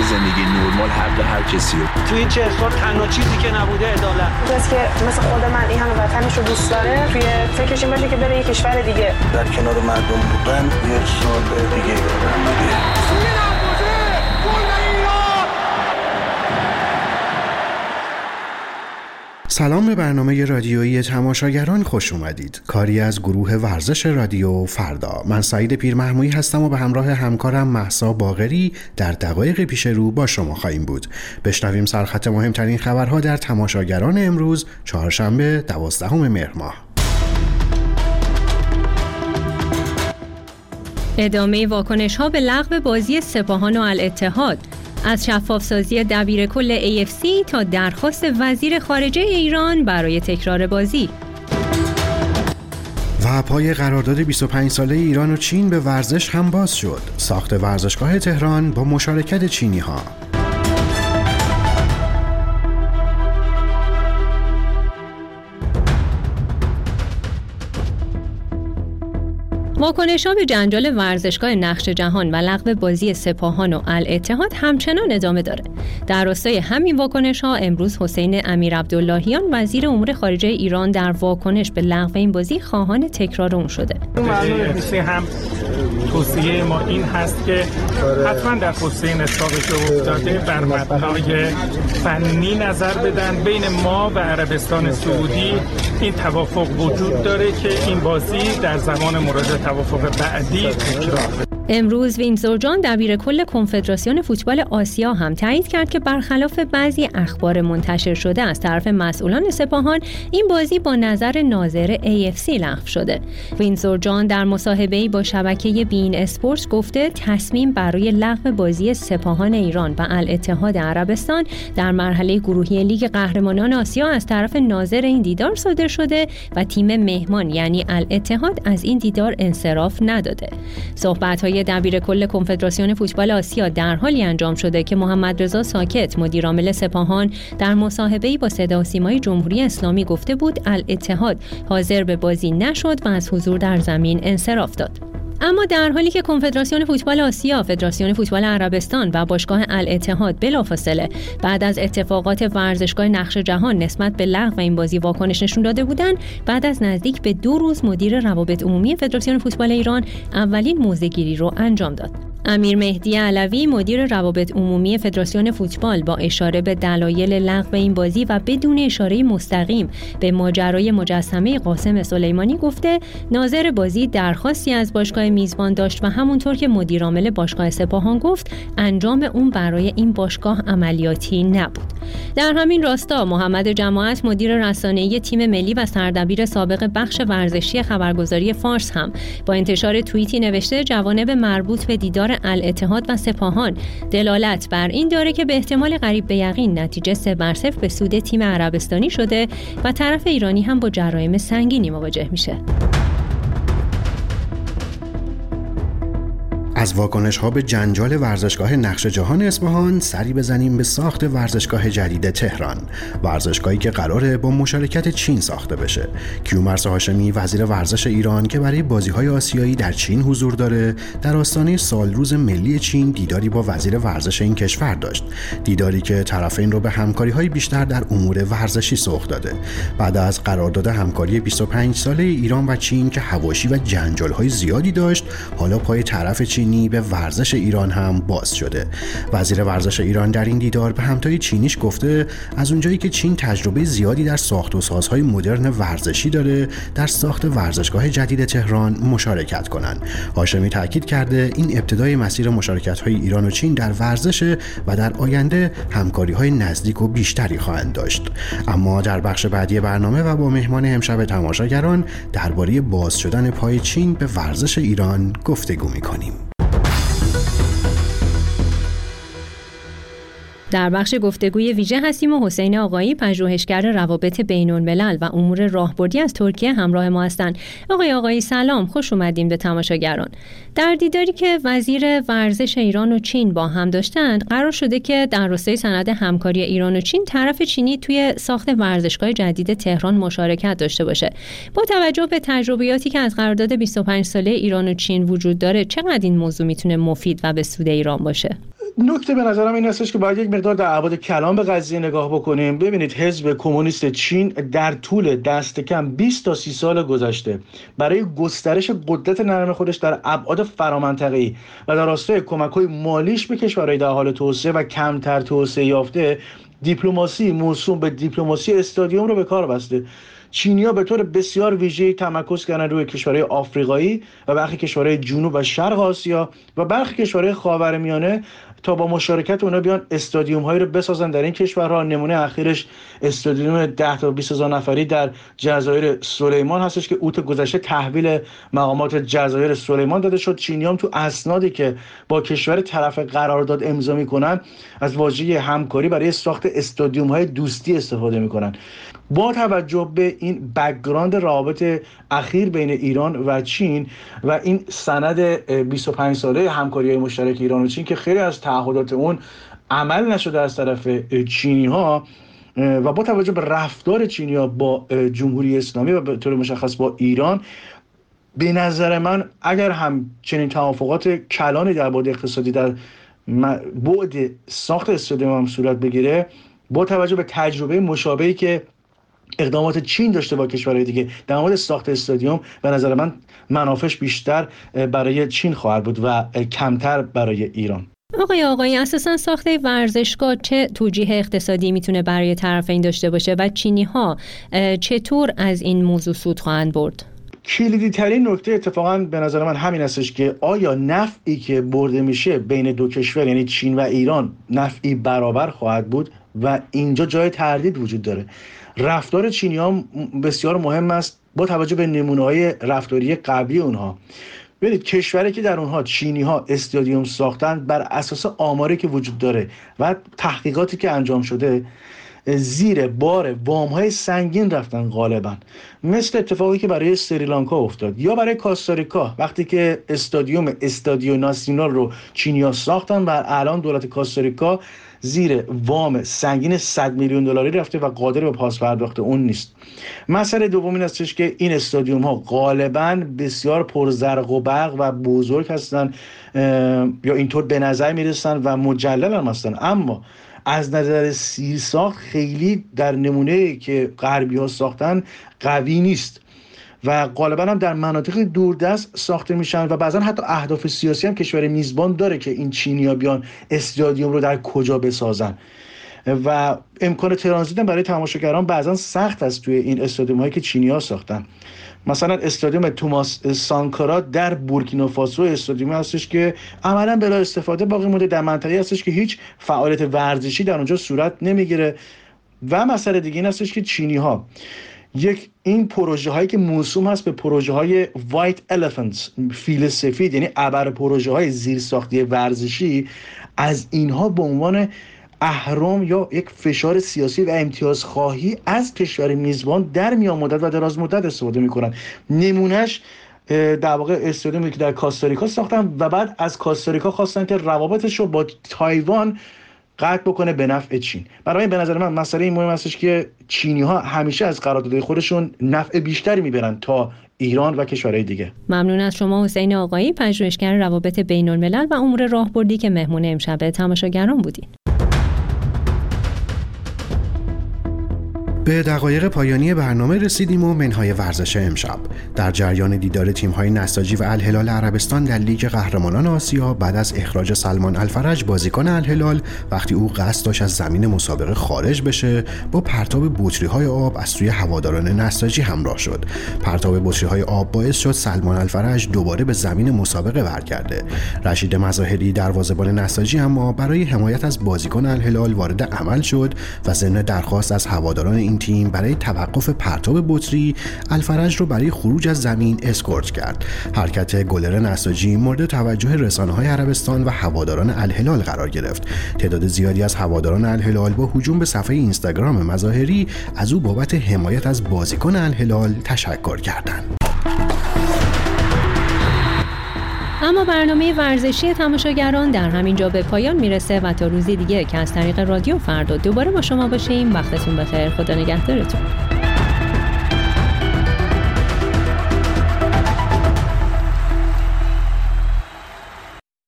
یه زندگی نرمال حق هر کسی تو این چه سال تنها چیزی که نبوده عدالت. کسی که مثل خود من این همه وطنش رو دوست داره توی فکرش این باشه که بره یه کشور دیگه. در کنار مردم بودن یه سال دیگه. سلام به برنامه رادیویی تماشاگران خوش اومدید. کاری از گروه ورزش رادیو فردا. من سعید پیرمحمویی هستم و به همراه همکارم محسا باغری در دقایق پیش رو با شما خواهیم بود. بشنویم سرخط مهمترین خبرها در تماشاگران امروز چهارشنبه دوازدهم مهر ماه. ادامه واکنش ها به لغو بازی سپاهان و الاتحاد از شفافسازی دبیر کل AFC تا درخواست وزیر خارجه ایران برای تکرار بازی و پای قرارداد 25 ساله ایران و چین به ورزش هم باز شد. ساخت ورزشگاه تهران با مشارکت چینی ها. واکنش به جنجال ورزشگاه نقش جهان و لغو بازی سپاهان و الاتحاد همچنان ادامه داره. در راستای همین واکنش ها امروز حسین امیر عبداللهیان وزیر امور خارجه ایران در واکنش به لغو این بازی خواهان تکرار اون شده. هم توصیه ما این هست که حتما در توصیه نصابش افتاده بر مبنای فنی نظر بدن بین ما و عربستان سعودی این توافق وجود داره که این بازی در زمان مورد توافق بعدی تکرار امروز وینزور جان دبیر کل کنفدراسیون فوتبال آسیا هم تایید کرد که برخلاف بعضی اخبار منتشر شده از طرف مسئولان سپاهان این بازی با نظر ناظر AFC لغو شده. وینزور جان در مصاحبه‌ای با شبکه بین اسپورت گفته تصمیم برای لغو بازی سپاهان ایران و الاتحاد عربستان در مرحله گروهی لیگ قهرمانان آسیا از طرف ناظر این دیدار صادر شده و تیم مهمان یعنی الاتحاد از این دیدار انصراف نداده. صحبت‌های دبیر کل کنفدراسیون فوتبال آسیا در حالی انجام شده که محمد رضا ساکت مدیرعامل سپاهان در مصاحبه‌ای با صدا سیمای جمهوری اسلامی گفته بود الاتحاد حاضر به بازی نشد و از حضور در زمین انصراف داد. اما در حالی که کنفدراسیون فوتبال آسیا، فدراسیون فوتبال عربستان و باشگاه الاتحاد بلافاصله بعد از اتفاقات ورزشگاه نقش جهان نسبت به لغو این بازی واکنش نشون داده بودند، بعد از نزدیک به دو روز مدیر روابط عمومی فدراسیون فوتبال ایران اولین موزگیری رو انجام داد. امیر مهدی علوی مدیر روابط عمومی فدراسیون فوتبال با اشاره به دلایل لغو این بازی و بدون اشاره مستقیم به ماجرای مجسمه قاسم سلیمانی گفته ناظر بازی درخواستی از باشگاه میزبان داشت و همونطور که مدیرعامل باشگاه سپاهان گفت انجام اون برای این باشگاه عملیاتی نبود. در همین راستا محمد جماعت مدیر رسانه‌ای تیم ملی و سردبیر سابق بخش ورزشی خبرگزاری فارس هم با انتشار توییتی نوشته جوانب مربوط به دیدار الاتحاد و سپاهان دلالت بر این داره که به احتمال قریب به یقین نتیجه سه بر به سود تیم عربستانی شده و طرف ایرانی هم با جرایم سنگینی مواجه میشه. از واکنش ها به جنجال ورزشگاه نقش جهان اصفهان سری بزنیم به ساخت ورزشگاه جدید تهران ورزشگاهی که قراره با مشارکت چین ساخته بشه. کیومرس هاشمی وزیر ورزش ایران که برای بازی های آسیایی در چین حضور داره در آستانه سالروز ملی چین دیداری با وزیر ورزش این کشور داشت. دیداری که طرفین رو به همکاری های بیشتر در امور ورزشی سوق داده. بعد از قرارداد همکاری 25 ساله ایران و چین که هواشی و جنجال های زیادی داشت حالا پای طرف چین چینی به ورزش ایران هم باز شده. وزیر ورزش ایران در این دیدار به همتای چینیش گفته از اونجایی که چین تجربه زیادی در ساخت و سازهای مدرن ورزشی داره در ساخت ورزشگاه جدید تهران مشارکت کنند هاشمی تاکید کرده این ابتدای مسیر مشارکت های ایران و چین در ورزش و در آینده همکاری های نزدیک و بیشتری خواهند داشت. اما در بخش بعدی برنامه و با مهمان امشب تماشاگران درباره باز شدن پای چین به ورزش ایران گفتگو می‌کنیم. در بخش گفتگوی ویژه هستیم و حسین آقایی پژوهشگر روابط بین الملل و امور راهبردی از ترکیه همراه ما هستند. آقای آقایی سلام. خوش اومدیم به تماشاگران. در دیداری که وزیر ورزش ایران و چین با هم داشتند قرار شده که در راستای سند همکاری ایران و چین طرف چینی توی ساخت ورزشگاه جدید تهران مشارکت داشته باشه. با توجه به تجربیاتی که از قرارداد 25 ساله ایران و چین وجود داره چقدر این موضوع می‌تونه مفید و به سود ایران باشه؟ نکته به نظرم این هستش که باید یک مقدار در ابعاد کلام به قضیه نگاه بکنیم. ببینید حزب کمونیست چین در طول دست کم 20 تا 30 سال گذشته برای گسترش قدرت نرم خودش در ابعاد فرامنطقه‌ای و در راستای کمک‌های مالیش به کشورهای در حال توسعه و کمتر توسعه یافته دیپلماسی موسوم به دیپلماسی استادیوم رو به کار بسته. چینیا به طور بسیار ویژه تمرکز کردن روی کشورهای آفریقایی و برخی کشورهای جنوب و شرق آسیا و برخی کشورهای خاورمیانه تا با مشارکت اونا بیان استادیوم هایی رو بسازن در این کشورها. نمونه اخیرش استادیوم 10 تا 20 هزار نفری در جزایر سلیمان هستش که اوت گذشته تحویل مقامات جزایر سلیمان داده شد. چینیام تو اسنادی که با کشور طرف قرارداد امضا می‌کنن از واژه همکاری برای ساخت استادیوم های دوستی استفاده می‌کنن. با توجه به این background روابط اخیر بین ایران و چین و این سند 25 ساله همکاری مشترک ایران و چین که خیلی از تعهدات اون عمل نشده از طرف چینی ها و با توجه به رفتار چینی ها با جمهوری اسلامی و به طور مشخص با ایران به نظر من اگر هم چنین توافقات کلانی در بعد اقتصادی در بعد ساخت استادیوم هم صورت بگیره با توجه به تجربه مشابهی که اقدامات چین داشته با کشورهای دیگه در مورد ساخت استادیوم به نظر من منافش بیشتر برای چین خواهد بود و کمتر برای ایران. آقای آقای اساسا ساخته ورزشگاه چه توجیه اقتصادی می‌تونه برای طرفین داشته باشه و چینی ها چطور از این موضوع سود خواهند برد؟ کلیدی ترین نکته اتفاقا به نظر من همین هستش که آیا نفعی که برده میشه بین دو کشور یعنی چین و ایران نفعی برابر خواهد بود و اینجا جای تردید وجود داره رفتار چینی ها بسیار مهم است با توجه به نمونه های رفتاری قبلی اونها ببینید کشوری که در اونها چینی ها استادیوم ساختن بر اساس آماری که وجود داره و تحقیقاتی که انجام شده زیر بار وام های سنگین رفتن غالبا. مثل اتفاقی که برای سریلانکا افتاد. یا برای کاستاریکا وقتی که استادیوم استادیو ناسیونال رو چینیا ساختن و الان دولت کاستاریکا زیر وام سنگین 100 میلیون دلاری رفته و قادر به پاس پرداخت اون نیست. مسئله دوم این استش که این استادیوم ها غالبا بسیار پرزرق و برق و بزرگ هستن یا اینطور به نظر می‌رسن و مجلل هم هستن. اما از نظر سیر ساخت خیلی در نمونه که غربی ها ساختن قوی نیست. و غالبا هم در مناطق دوردست ساخته میشن و بعضا حتی اهداف سیاسی هم کشور میزبان داره که این چینیا بیان استادیوم رو در کجا بسازن. و امکان ترانزیت برای تماشاگران بعضا سخت است توی این استادیوم هایی که چینیا ساختن. مثلا استادیوم توماس سانکارا در بورکینافاسو استادیوم هستش که عملا بلا استفاده باقی مونده در منطقه هستش که هیچ فعالیت ورزشی در اونجا صورت نمی‌گیره. و مسئله دیگه این هستش که چینی ها یک این پروژه هایی که موسوم هست به پروژه های وایت الیفنتس فیل سفید یعنی ابر پروژه های زیرساختی ورزشی از اینها به عنوان اهرام یا یک فشار سیاسی و امتیاز خواهی از کشور میزبان در میان مدت و دراز مدت استفاده می‌کنن. نمونهش در واقع استادیومی که در کاستاریکا ساختن و بعد از کاستاریکا خواستن که روابطش رو با تایوان قطع بکنه به نفع چین. برای به نظر من مسئله مهم هستش که چینی ها همیشه از قراردادهای خودشون نفع بیشتری می‌برن تا ایران و کشورهای دیگه. ممنون از شما حسین آقایی پژوهشگر روابط بین الملل و امور راهبردی که مهمون امشب تماشاگران بودین. به دقایق پایانی برنامه رسیدیم و منهای ورزش امشب. در جریان دیدار تیم‌های نساجی و الهلال عربستان در لیگ قهرمانان آسیا بعد از اخراج سلمان الفرج بازیکن الهلال وقتی او قصد داشت از زمین مسابقه خارج بشه با پرتاب بطری های آب از سوی هواداران نساجی همراه شد. پرتاب بطری های آب باعث شد سلمان الفرج دوباره به زمین مسابقه برگرده. رشید مظاهری دروازه‌بان نساجی اما برای حمایت از بازیکن الهلال وارد عمل شد و ضمن درخواست از هواداران این تیم برای توقف پرتاب بطری الفرج رو برای خروج از زمین اسکورت کرد. حرکت گلر نساجی مورد توجه رسانه های عربستان و هواداران الهلال قرار گرفت. تعداد زیادی از هواداران الهلال با هجوم به صفحه اینستاگرام مظاهری از او بابت حمایت از بازیکن الهلال تشکر کردند. اما برنامه ورزشی تماشاگران در همین جا به پایان می‌رسه و تا روزی دیگه که از طریق رادیو فردا دوباره با شما باشیم. وقتتون بخیر. خدا نگهدارتون.